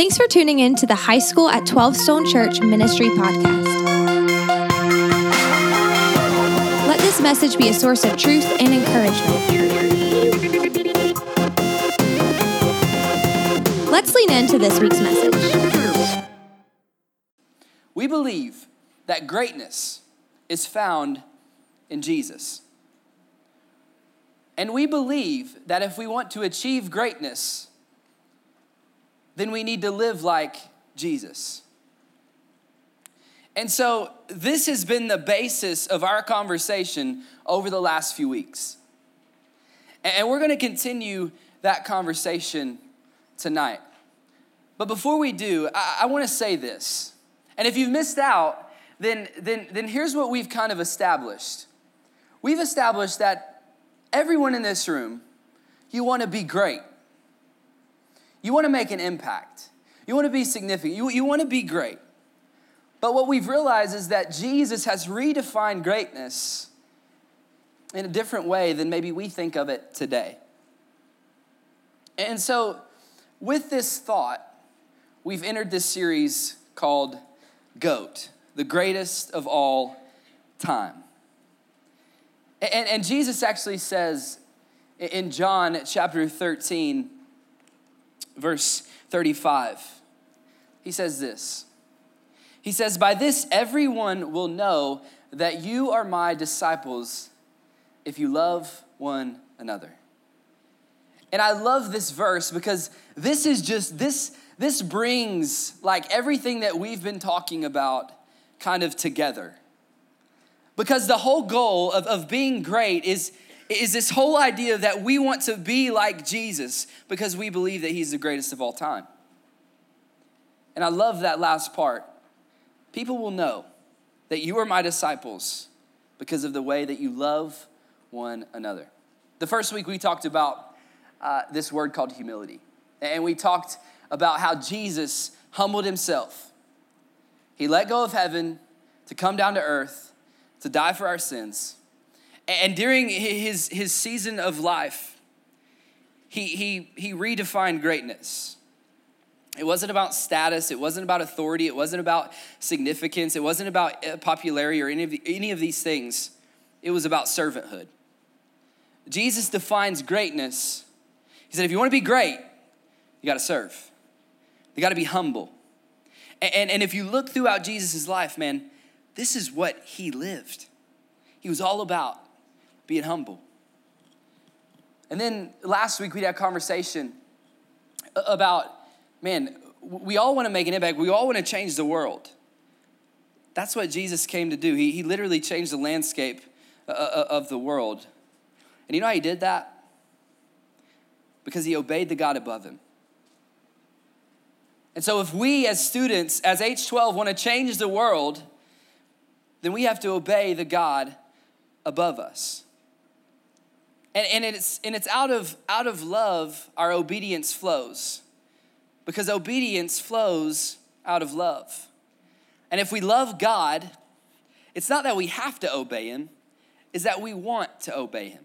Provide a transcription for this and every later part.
Thanks for tuning in to the High School at 12 Stone Church Ministry podcast. Let this message be a source of truth and encouragement. Let's lean into this week's message. We believe that greatness is found in Jesus. And we believe that if we want to achieve greatness, then we need to live like Jesus. And so, this has been the basis of our conversation over the last few weeks. And we're gonna continue that conversation tonight. But before we do, I, I wanna say this. And if you've missed out, then, then, then here's what we've kind of established. We've established that everyone in this room, you wanna be great. You want to make an impact. You want to be significant. You, you want to be great. But what we've realized is that Jesus has redefined greatness in a different way than maybe we think of it today. And so, with this thought, we've entered this series called GOAT, the greatest of all time. And, and Jesus actually says in John chapter 13, verse 35. He says this He says, By this everyone will know that you are my disciples if you love one another. And I love this verse because this is just, this, this brings like everything that we've been talking about kind of together. Because the whole goal of, of being great is, is this whole idea that we want to be like Jesus because we believe that he's the greatest of all time. And I love that last part. People will know that you are my disciples because of the way that you love one another. The first week we talked about uh, this word called humility. And we talked about how Jesus humbled himself. He let go of heaven to come down to earth to die for our sins and during his, his season of life, he, he, he redefined greatness. It wasn't about status, it wasn't about authority, it wasn't about significance, it wasn't about uh, popularity or any of, the, any of these things. It was about servanthood. Jesus defines greatness. He said, if you want to be great, you got to serve, you got to be humble. And, and, and if you look throughout Jesus' life, man, this is what he lived. He was all about being humble. And then last week we had a conversation about, man, we all want to make an impact. We all want to change the world. That's what Jesus came to do. He, he literally changed the landscape uh, uh, of the world. And you know how he did that? Because he obeyed the God above him. And so, if we as students, as H12, want to change the world, then we have to obey the God above us. And, and, it's, and it's out of, out of love our obedience flows. Because obedience flows out of love. And if we love God, it's not that we have to obey Him, is that we want to obey Him.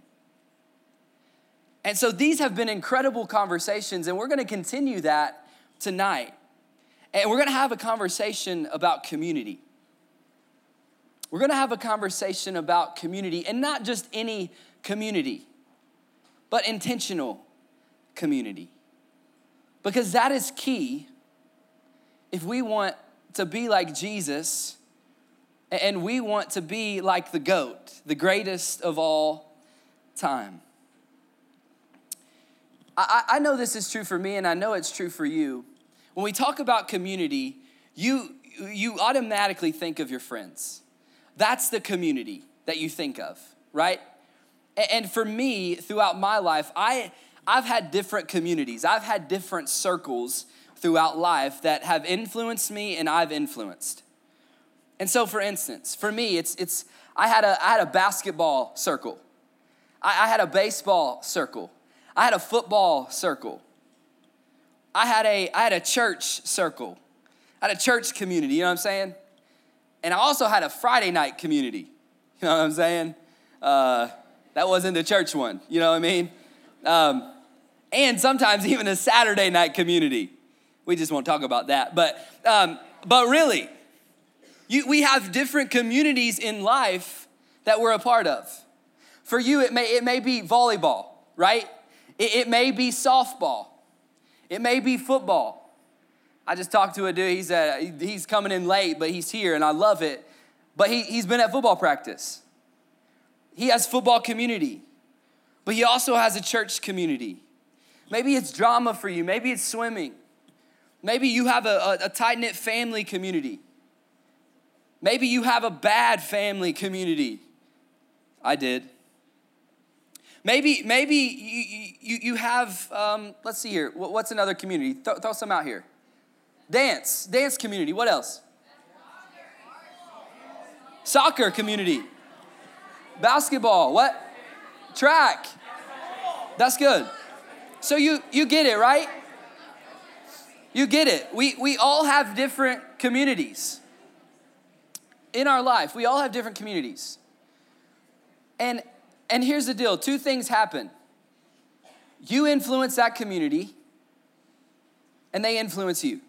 And so these have been incredible conversations, and we're gonna continue that tonight. And we're gonna have a conversation about community. We're gonna have a conversation about community, and not just any community but intentional community. Because that is key if we want to be like Jesus and we want to be like the goat, the greatest of all time. I, I know this is true for me and I know it's true for you. When we talk about community, you, you automatically think of your friends. That's the community that you think of, right? And for me, throughout my life, I, I've had different communities, I've had different circles throughout life that have influenced me and I've influenced. And so, for instance, for me, it's, it's I, had a, I had a basketball circle, I, I had a baseball circle, I had a football circle, I had a, I had a church circle, I had a church community, you know what I'm saying? And I also had a Friday night community, you know what I'm saying? Uh, that wasn't the church one, you know what I mean? Um, and sometimes even a Saturday night community. We just won't talk about that. But, um, but really, you, we have different communities in life that we're a part of. For you, it may, it may be volleyball, right? It, it may be softball. It may be football. I just talked to a dude, he's, uh, he's coming in late, but he's here and I love it. But he, he's been at football practice. He has football community, but he also has a church community. Maybe it's drama for you, maybe it's swimming. Maybe you have a, a, a tight knit family community. Maybe you have a bad family community. I did. Maybe, maybe you, you, you have, um, let's see here, what's another community? Th- throw some out here. Dance, dance community. What else? Soccer community. Basketball. What? Track. That's good. So you you get it, right? You get it. We we all have different communities in our life. We all have different communities. And and here's the deal, two things happen. You influence that community and they influence you.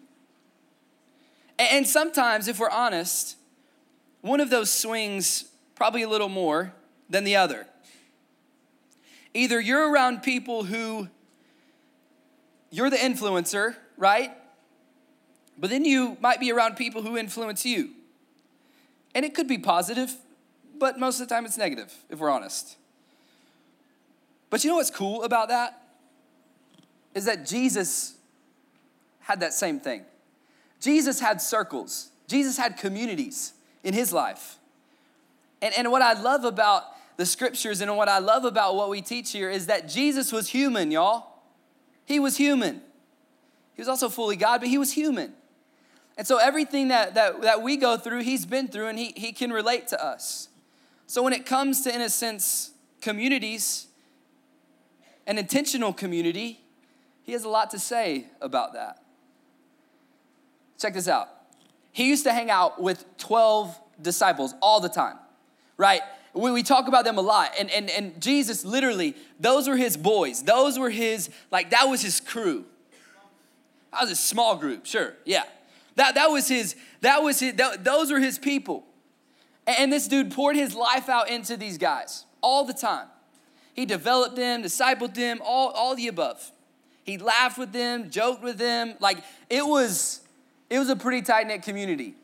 And sometimes if we're honest, one of those swings probably a little more than the other. Either you're around people who you're the influencer, right? But then you might be around people who influence you. And it could be positive, but most of the time it's negative, if we're honest. But you know what's cool about that? Is that Jesus had that same thing. Jesus had circles, Jesus had communities in his life. And, and what I love about the scriptures and what I love about what we teach here is that Jesus was human, y'all. He was human. He was also fully God, but he was human. And so everything that, that, that we go through, he's been through and he, he can relate to us. So when it comes to, in a sense, communities, an intentional community, he has a lot to say about that. Check this out. He used to hang out with 12 disciples all the time, right? We, we talk about them a lot. And, and, and Jesus, literally, those were his boys. Those were his, like, that was his crew. That was a small group, sure, yeah. That, that was his, that was his, that, those were his people. And this dude poured his life out into these guys all the time. He developed them, discipled them, all, all the above. He laughed with them, joked with them. Like it was, it was a pretty tight-knit community.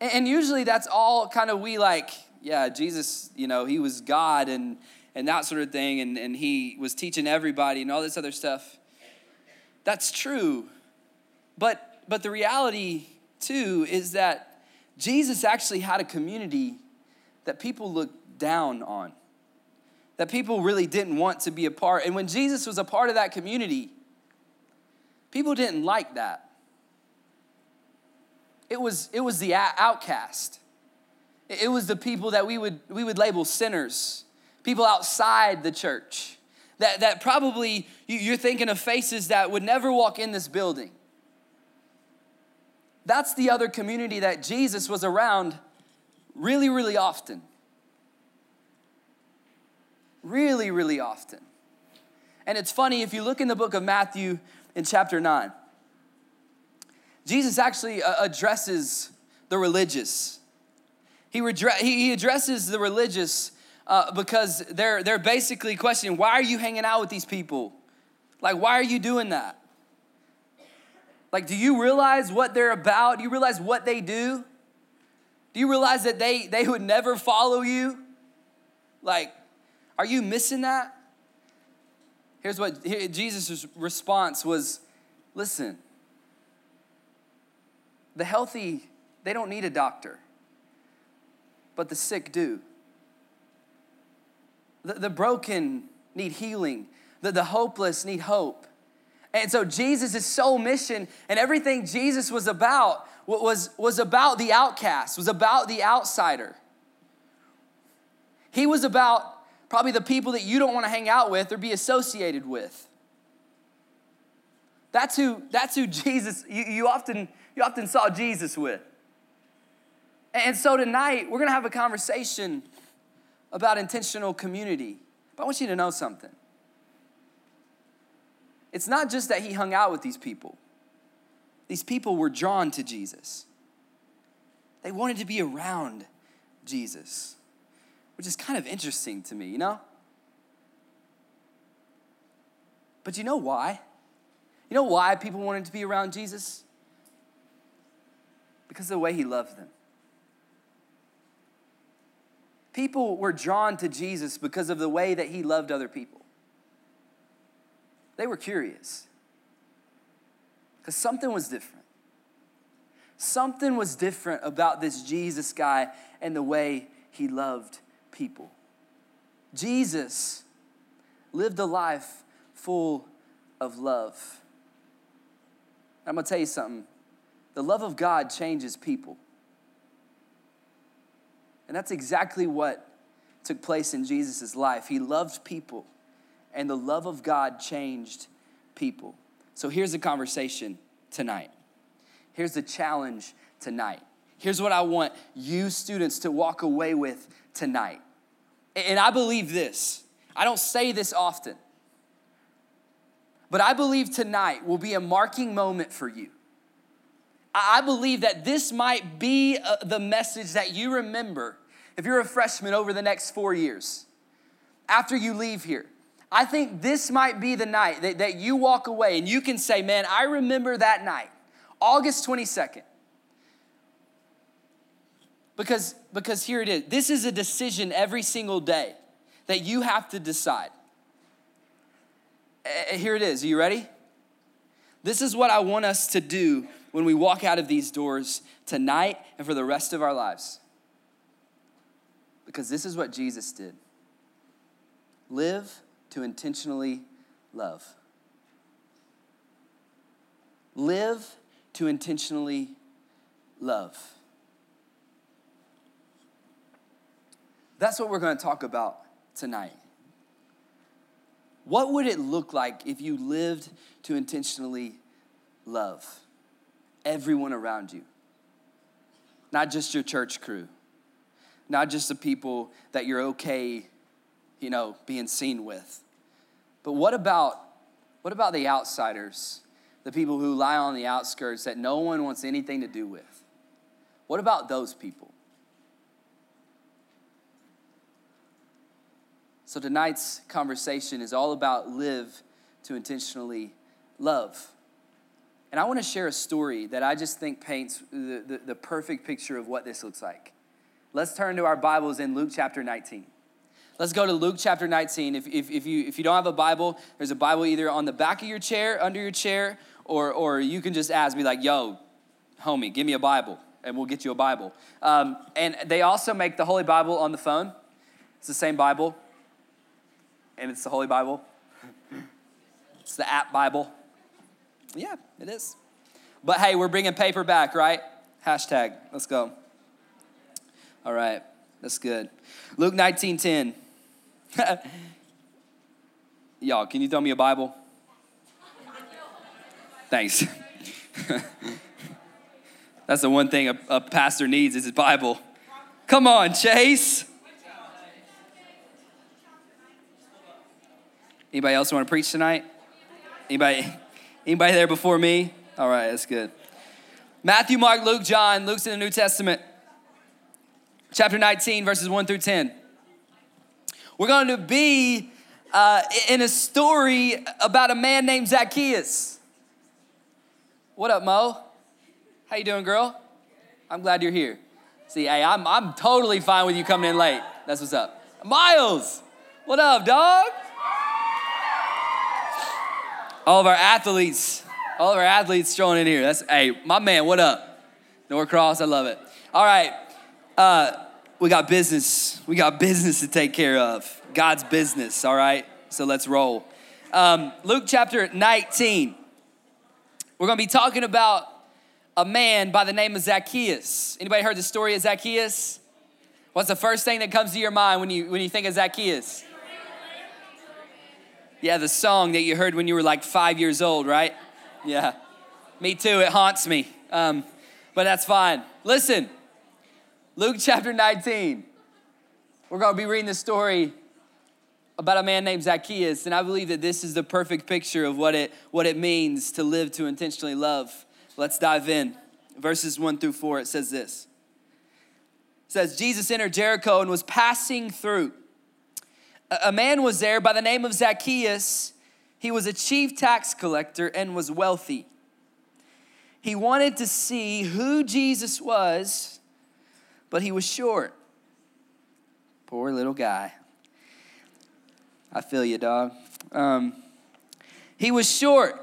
And usually that's all kind of we like, yeah, Jesus, you know, he was God and and that sort of thing, and, and he was teaching everybody and all this other stuff. That's true. But but the reality too is that Jesus actually had a community that people looked down on. That people really didn't want to be a part. And when Jesus was a part of that community, people didn't like that. It was, it was the outcast. It was the people that we would, we would label sinners, people outside the church. That, that probably you're thinking of faces that would never walk in this building. That's the other community that Jesus was around really, really often. Really, really often. And it's funny, if you look in the book of Matthew in chapter 9, Jesus actually uh, addresses the religious. He, redre- he addresses the religious uh, because they're, they're basically questioning why are you hanging out with these people? Like, why are you doing that? Like, do you realize what they're about? Do you realize what they do? Do you realize that they, they would never follow you? Like, are you missing that? Here's what here, Jesus' response was listen, the healthy, they don't need a doctor, but the sick do. The, the broken need healing, the, the hopeless need hope. And so Jesus' sole mission and everything Jesus was about was, was about the outcast, was about the outsider. He was about probably the people that you don't want to hang out with or be associated with. That's who, that's who Jesus, you, you, often, you often saw Jesus with. And so tonight, we're to have a conversation about intentional community. But I want you to know something. It's not just that he hung out with these people. these people were drawn to Jesus. They wanted to be around Jesus, which is kind of interesting to me, you know? But you know why? You know why people wanted to be around Jesus? Because of the way he loved them. People were drawn to Jesus because of the way that he loved other people. They were curious because something was different. Something was different about this Jesus guy and the way he loved people. Jesus lived a life full of love. I'm gonna tell you something the love of God changes people. And that's exactly what took place in Jesus' life. He loved people, and the love of God changed people. So here's the conversation tonight. Here's the challenge tonight. Here's what I want you students to walk away with tonight. And I believe this. I don't say this often, but I believe tonight will be a marking moment for you. I believe that this might be uh, the message that you remember if you're a freshman over the next four years, after you leave here. I think this might be the night that, that you walk away and you can say, Man, I remember that night, August 22nd. Because, because here it is. This is a decision every single day that you have to decide. Uh, here it is. Are you ready? This is what I want us to do when we walk out of these doors tonight and for the rest of our lives. Because this is what Jesus did live to intentionally love. Live to intentionally love. That's what we're going to talk about tonight. What would it look like if you lived to intentionally love everyone around you? Not just your church crew, not just the people that you're okay, you know, being seen with. But what about what about the outsiders? The people who lie on the outskirts that no one wants anything to do with? What about those people? So tonight's conversation is all about live to intentionally love. And I want to share a story that I just think paints the, the, the perfect picture of what this looks like. Let's turn to our Bibles in Luke chapter 19. Let's go to Luke chapter 19. If, if, if, you, if you don't have a Bible, there's a Bible either on the back of your chair, under your chair, or, or you can just ask me, like, yo, homie, give me a Bible, and we'll get you a Bible. Um, and they also make the Holy Bible on the phone. It's the same Bible, and it's the Holy Bible. it's the app Bible. Yeah, it is. But hey, we're bringing paper back, right? Hashtag, let's go. All right, that's good. Luke 19 10. Y'all, can you throw me a Bible? Thanks. that's the one thing a, a pastor needs is his Bible. Come on, Chase. Anybody else want to preach tonight? Anybody, anybody there before me? All right, that's good. Matthew, Mark, Luke, John. Luke's in the New Testament chapter 19, verses 1 through 10. We're going to be uh, in a story about a man named Zacchaeus. What up, Mo? How you doing, girl? I'm glad you're here. See, hey, I'm, I'm totally fine with you coming in late. That's what's up. Miles, what up, dog? All of our athletes, all of our athletes strolling in here. That's, hey, my man, what up? Norcross, I love it. All right, uh, we got business. We got business to take care of. God's business, all right? So let's roll. Um, Luke chapter 19. We're going to be talking about a man by the name of Zacchaeus. Anybody heard the story of Zacchaeus? What's the first thing that comes to your mind when you when you think of Zacchaeus? Yeah, the song that you heard when you were like five years old, right? Yeah, me too. It haunts me, um, but that's fine. Listen, Luke chapter 19. We're going to be reading the story about a man named Zacchaeus, and I believe that this is the perfect picture of what it, what it means to live to intentionally love. Let's dive in. Verses 1 through 4, it says this. It says, Jesus entered Jericho and was passing through. A man was there by the name of Zacchaeus. He was a chief tax collector and was wealthy. He wanted to see who Jesus was, but he was short. Poor little guy. I feel you, dog. Um, he was short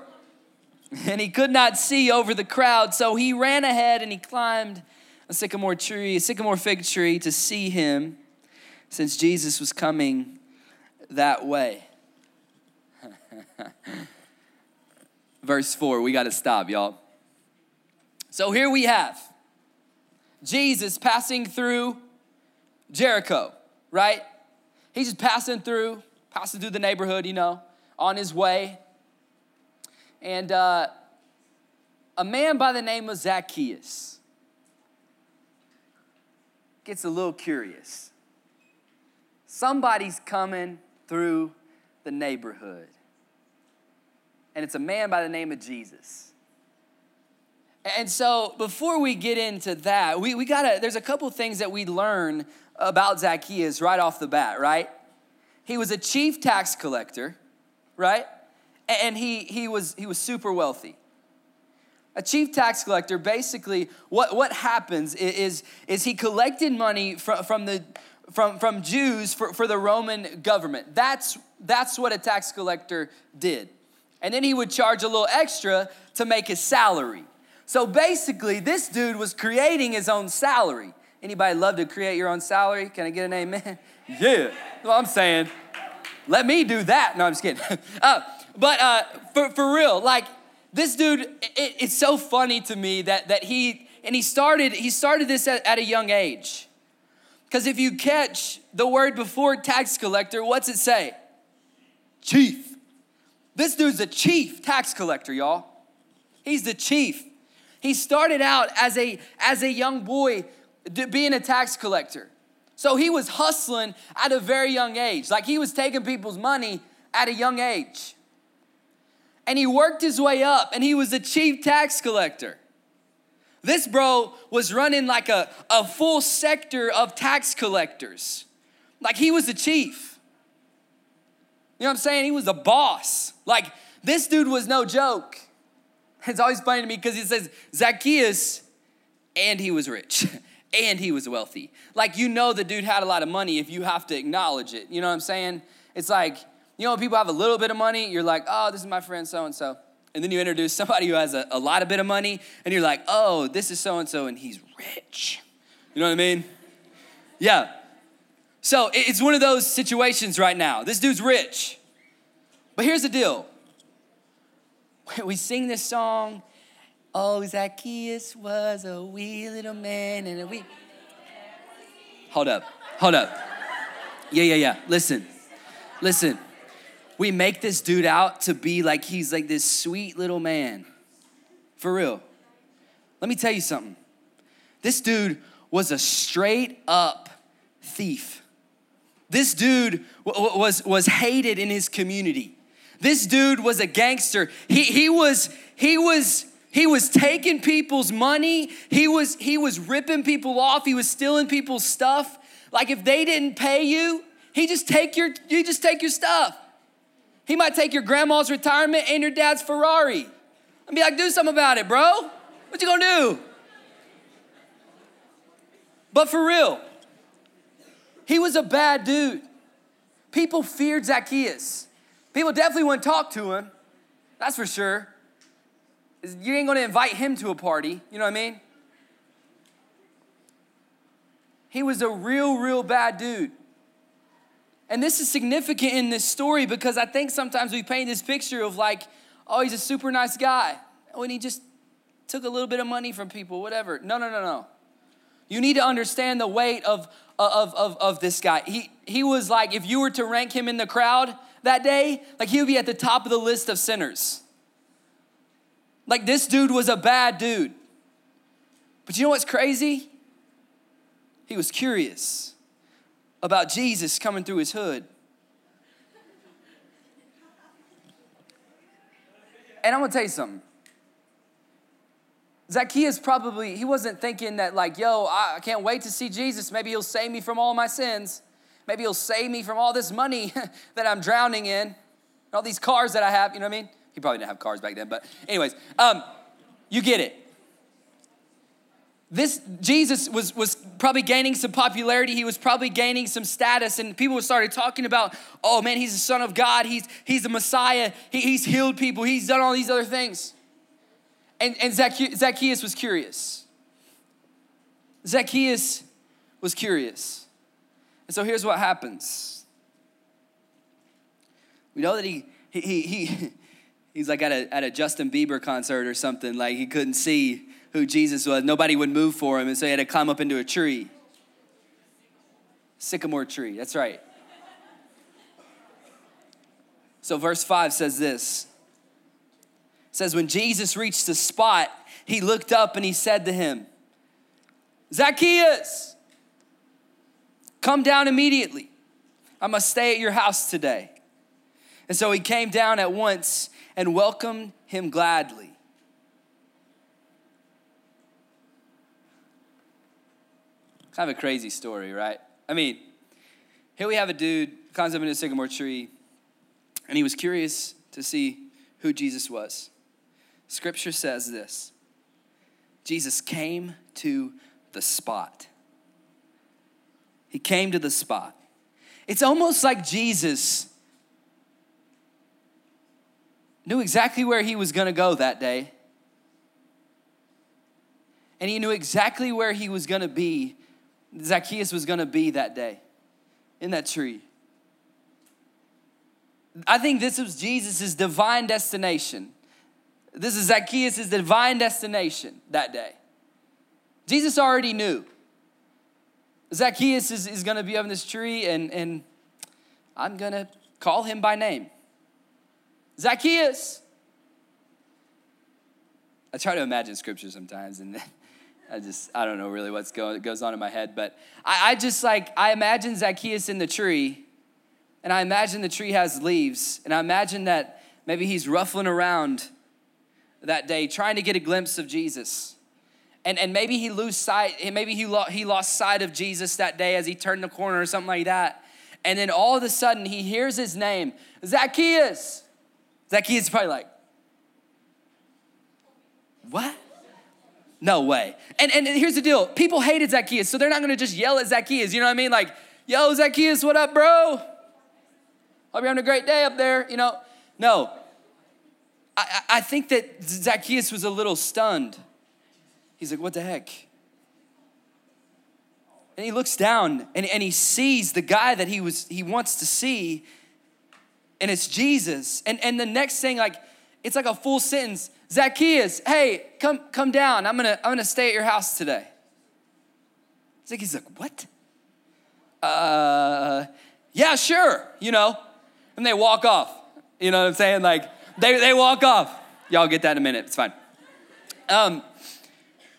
and he could not see over the crowd, so he ran ahead and he climbed a sycamore tree, a sycamore fig tree to see him since Jesus was coming that way. Verse 4, we got to stop, y'all. So here we have Jesus passing through Jericho, right? He's just passing through, passing through the neighborhood, you know, on his way. And uh, a man by the name of Zacchaeus gets a little curious. Somebody's coming through the neighborhood, and it's a man by the name of Jesus. And so, before we get into that, we, we gotta, there's a couple things that we learn about Zacchaeus right off the bat, right? He was a chief tax collector, right? and he, he, was, he was super wealthy. A chief tax collector, basically, what, what happens is, is he collected money from, from, the, from, from Jews for, for the Roman government. That's, that's what a tax collector did. And then he would charge a little extra to make his salary. So basically, this dude was creating his own salary. Anybody love to create your own salary? Can I get an amen? yeah. Well, I'm saying, let me do that. No, I'm just kidding. Uh, but uh, for, for real, like this dude, it, it's so funny to me that, that he, and he started, he started this at, at a young age. Because if you catch the word before tax collector, what's it say? Chief. This dude's a chief tax collector, y'all. He's the chief. He started out as a, as a young boy being a tax collector. So he was hustling at a very young age. Like he was taking people's money at a young age and he worked his way up and he was a chief tax collector. This bro was running like a, a full sector of tax collectors. Like he was the chief. You know what I'm saying? He was the boss. Like this dude was no joke. It's always funny to me because he says Zacchaeus, and he was rich, and he was wealthy. Like you know the dude had a lot of money if you have to acknowledge it. You know what I'm saying? It's like you know, people have a little bit of money, you're like, oh, this is my friend so and so. And then you introduce somebody who has a, a lot of bit of money, and you're like, oh, this is so and so, and he's rich. You know what I mean? Yeah. So it's one of those situations right now. This dude's rich. But here's the deal we sing this song, Oh, Zacchaeus was a wee little man, and a wee. Hold up, hold up. Yeah, yeah, yeah. Listen, listen we make this dude out to be like he's like this sweet little man. For real. Let me tell you something. This dude was a straight up thief. This dude w- was, was hated in his community. This dude was a gangster. He, he was, he was, he was taking people's money. He was, he was ripping people off. He was stealing people's stuff. Like if they didn't pay you, he just take your, you just take your stuff. He might take your grandma's retirement and your dad's Ferrari and be like, do something about it, bro. What you gonna do? But for real, he was a bad dude. People feared Zacchaeus. People definitely wouldn't talk to him. That's for sure. You ain't gonna invite him to a party. You know what I mean? He was a real, real bad dude. And this is significant in this story because I think sometimes we paint this picture of like, oh, he's a super nice guy. When he just took a little bit of money from people, whatever. No, no, no, no. You need to understand the weight of, of, of, of this guy. He, he was like, if you were to rank him in the crowd that day, like he would be at the top of the list of sinners. Like this dude was a bad dude. But you know what's crazy? He was curious about Jesus coming through his hood. And I'm gonna tell you something. Zacchaeus probably, he wasn't thinking that, like, yo, I can't wait to see Jesus. Maybe he'll save me from all my sins. Maybe he'll save me from all this money that I'm drowning in, all these cars that I have. You know what I mean? He probably didn't have cars back then, but, anyways, um, you get it. This Jesus was, was probably gaining some popularity. He was probably gaining some status, and people started talking about, oh man, he's the Son of God. He's, he's the Messiah. He, he's healed people. He's done all these other things. And, and Zacchaeus was curious. Zacchaeus was curious. And so here's what happens. We know that he, he, he, he's like at a, at a Justin Bieber concert or something, like he couldn't see who Jesus was. Nobody would move for him, and so he had to climb up into a tree. Sycamore tree, that's right. So, verse 5 says this says, When Jesus reached the spot, he looked up and he said to him, Zacchaeus, come down immediately. I must stay at your house today. And so he came down at once and welcomed him gladly. Kind of a crazy story, right? I mean, here we have a dude climbs up into a sycamore tree, and he was curious to see who Jesus was. Scripture says this Jesus came to the spot. He came to the spot. It's almost like Jesus knew exactly where he was going to go that day. And he knew exactly where he was going to be, Zacchaeus was going to be that day in that tree. I think this was Jesus' divine destination. This is Zacchaeus' divine destination that day. Jesus already knew. Zacchaeus is, is going to be up in this tree, and, and I'm going to call him by name Zacchaeus. I try to imagine scripture sometimes, and I just, I don't know really what's going, goes on in my head, but I, I just like, I imagine Zacchaeus in the tree, and I imagine the tree has leaves, and I imagine that maybe he's ruffling around that day trying to get a glimpse of Jesus. And, and maybe he lose sight, maybe he, lo- he lost sight of Jesus that day as he turned the corner or something like that. And then all of a sudden he hears his name, Zacchaeus. Zacchaeus is probably like, what? No way. And, and here's the deal people hated Zacchaeus, so they're not gonna just yell at Zacchaeus. You know what I mean? Like, yo, Zacchaeus, what up, bro? Hope you're having a great day up there. You know, no, I, I think that Zacchaeus was a little stunned. He's like, what the heck? And he looks down and, and he sees the guy that he was he wants to see, and it's Jesus. And, and the next thing, like, it's like a full sentence. Zacchaeus, hey, come, come down. I'm gonna, I'm gonna stay at your house today. Zacchaeus like, what? Uh, yeah, sure, you know. And they walk off. You know what I'm saying? Like, they, they walk off. Y'all get that in a minute. It's fine. Um,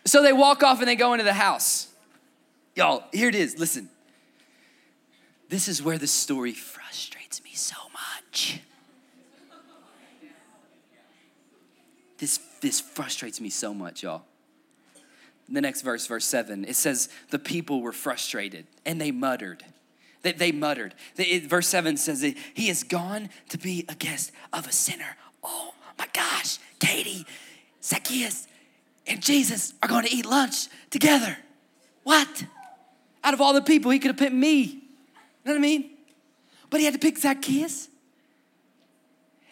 so they walk off and they go into the house. Y'all, here it is. Listen. This is where the story frustrates me so much. This, this frustrates me so much, y'all. The next verse, verse 7, it says, The people were frustrated and they muttered. They, they muttered. They, it, verse 7 says he has gone to be a guest of a sinner. Oh my gosh, Katie, Zacchaeus, and Jesus are going to eat lunch together. What? Out of all the people, he could have picked me. You know what I mean? But he had to pick Zacchaeus.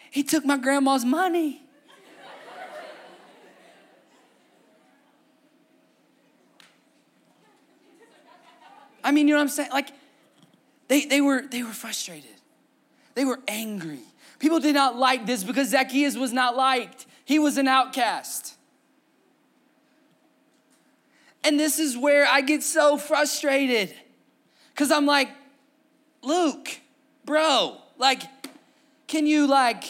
He took my grandma's money. I mean, you know what I'm saying? Like, they, they, were, they were frustrated. They were angry. People did not like this because Zacchaeus was not liked, he was an outcast. And this is where I get so frustrated because I'm like, Luke, bro, like, can you like,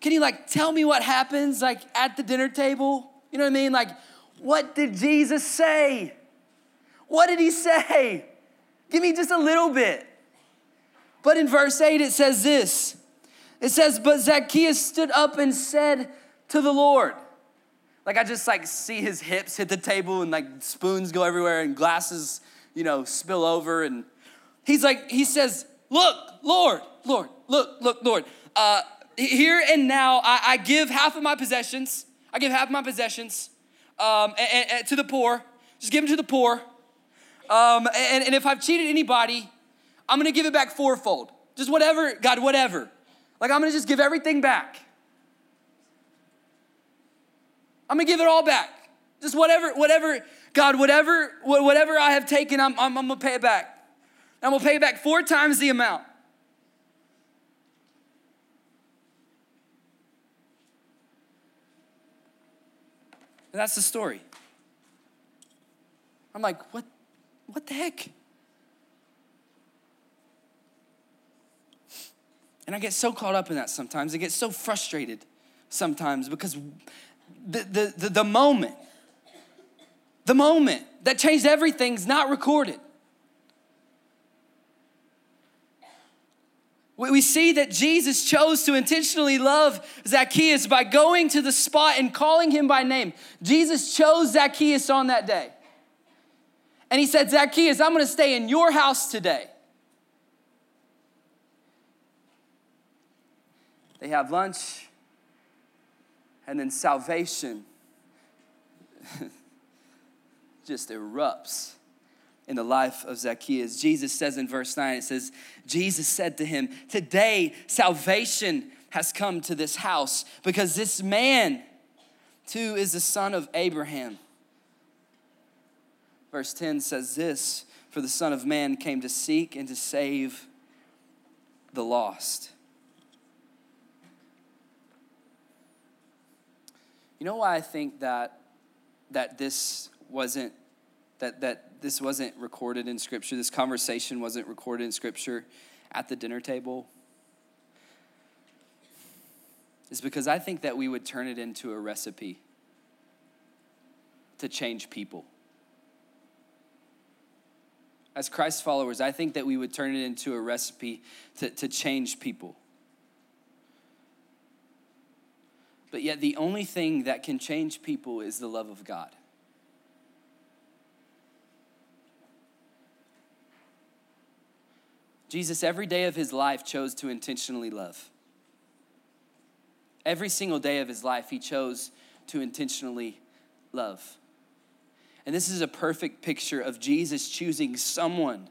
can you like tell me what happens like at the dinner table? You know what I mean? Like, what did Jesus say? What did he say? Give me just a little bit. But in verse 8, it says this it says, But Zacchaeus stood up and said to the Lord, Like I just like see his hips hit the table and like spoons go everywhere and glasses, you know, spill over. And he's like, he says, Look, Lord, Lord, look, look, Lord. Uh, here and now, I, I, give half of my possessions. I give half of my possessions um, and, and, to the poor. Just give them to the poor. Um, and, and if I've cheated anybody, I'm gonna give it back fourfold. Just whatever, God, whatever. Like I'm gonna just give everything back. I'm gonna give it all back. Just whatever, whatever, God, whatever, whatever I have taken, I'm, I'm, I'm gonna pay it back. I'm gonna pay back four times the amount. And that's the story. I'm like, what, what the heck? And I get so caught up in that sometimes. I get so frustrated sometimes because the, the, the, moment, the moment that changed everything's not recorded. We see that Jesus chose to intentionally love Zacchaeus by going to the spot and calling him by name. Jesus chose Zacchaeus on that day. And he said, Zacchaeus, I'm gonna stay in your house today. They have lunch, and then salvation just erupts in the life of Zacchaeus. Jesus says in verse 9, it says, Jesus said to him, Today salvation has come to this house because this man too is the son of Abraham. Verse 10 says this For the Son of Man came to seek and to save the lost. You know why I think that that this wasn't that that this wasn't recorded in scripture, this conversation wasn't recorded in scripture at the dinner table? Is because I think that we would turn it into a recipe to change people. As Christ followers, I think that we would turn it into a recipe to, to change people. But yet, the only thing that can change people is the love of God. Jesus, every day of his life, chose to intentionally love. Every single day of his life, he chose to intentionally love. And this is a perfect picture of Jesus choosing someone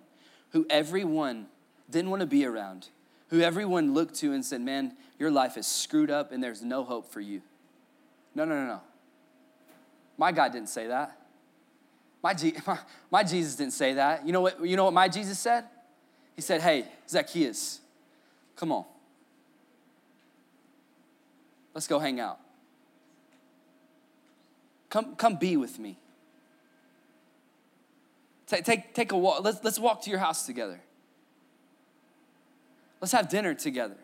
who everyone didn't want to be around, who everyone looked to and said, Man, your life is screwed up and there's no hope for you. No, no, no, no. My God didn't say that. My, G- my, my Jesus didn't say that. You know what, you know what my Jesus said? He said, Hey, Zacchaeus, come on. Let's go hang out. Come, come be with me. Take, take, take a walk. Let's, let's walk to your house together. Let's have dinner together.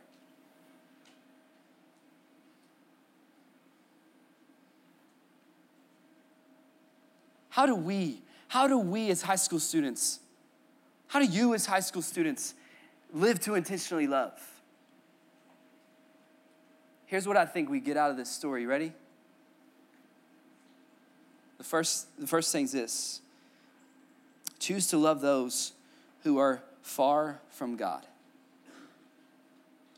How do we, how do we as high school students how do you, as high school students, live to intentionally love? Here's what I think we get out of this story. Ready? The first, the first thing is this choose to love those who are far from God.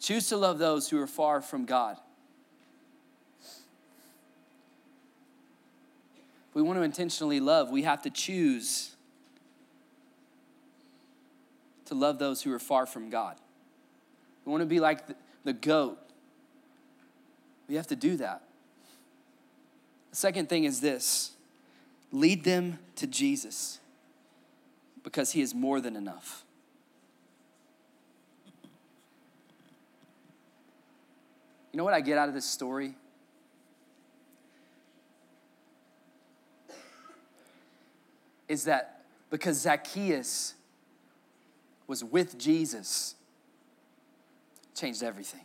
Choose to love those who are far from God. If we want to intentionally love, we have to choose to love those who are far from God. We want to be like the, goat. We have to do that. The second thing is this lead them to Jesus because he is more than enough. You know what I get out of this story? Is that because Zacchaeus was with Jesus changed everything.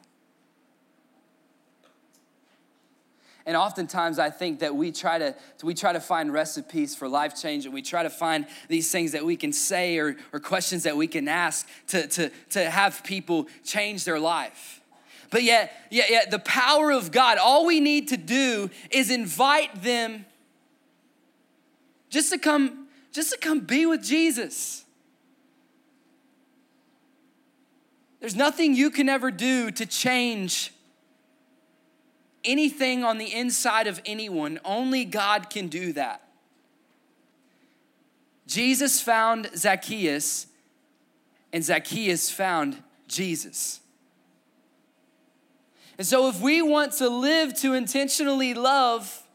And oftentimes I think that we try to we try to find recipes for life change and we try to find these things that we can say or, or questions that we can ask to, to, to have people change their life. But yet, yet, yet the power of God, all we need to do is invite them just to come, just to come be with Jesus. There's nothing you can ever do to change anything on the inside of anyone. Only God can do that. Jesus found Zacchaeus, and Zacchaeus found Jesus. And so, if we want to live to intentionally love,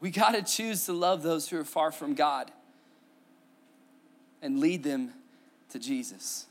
we got to choose to love those who are far from God and lead them to Jesus.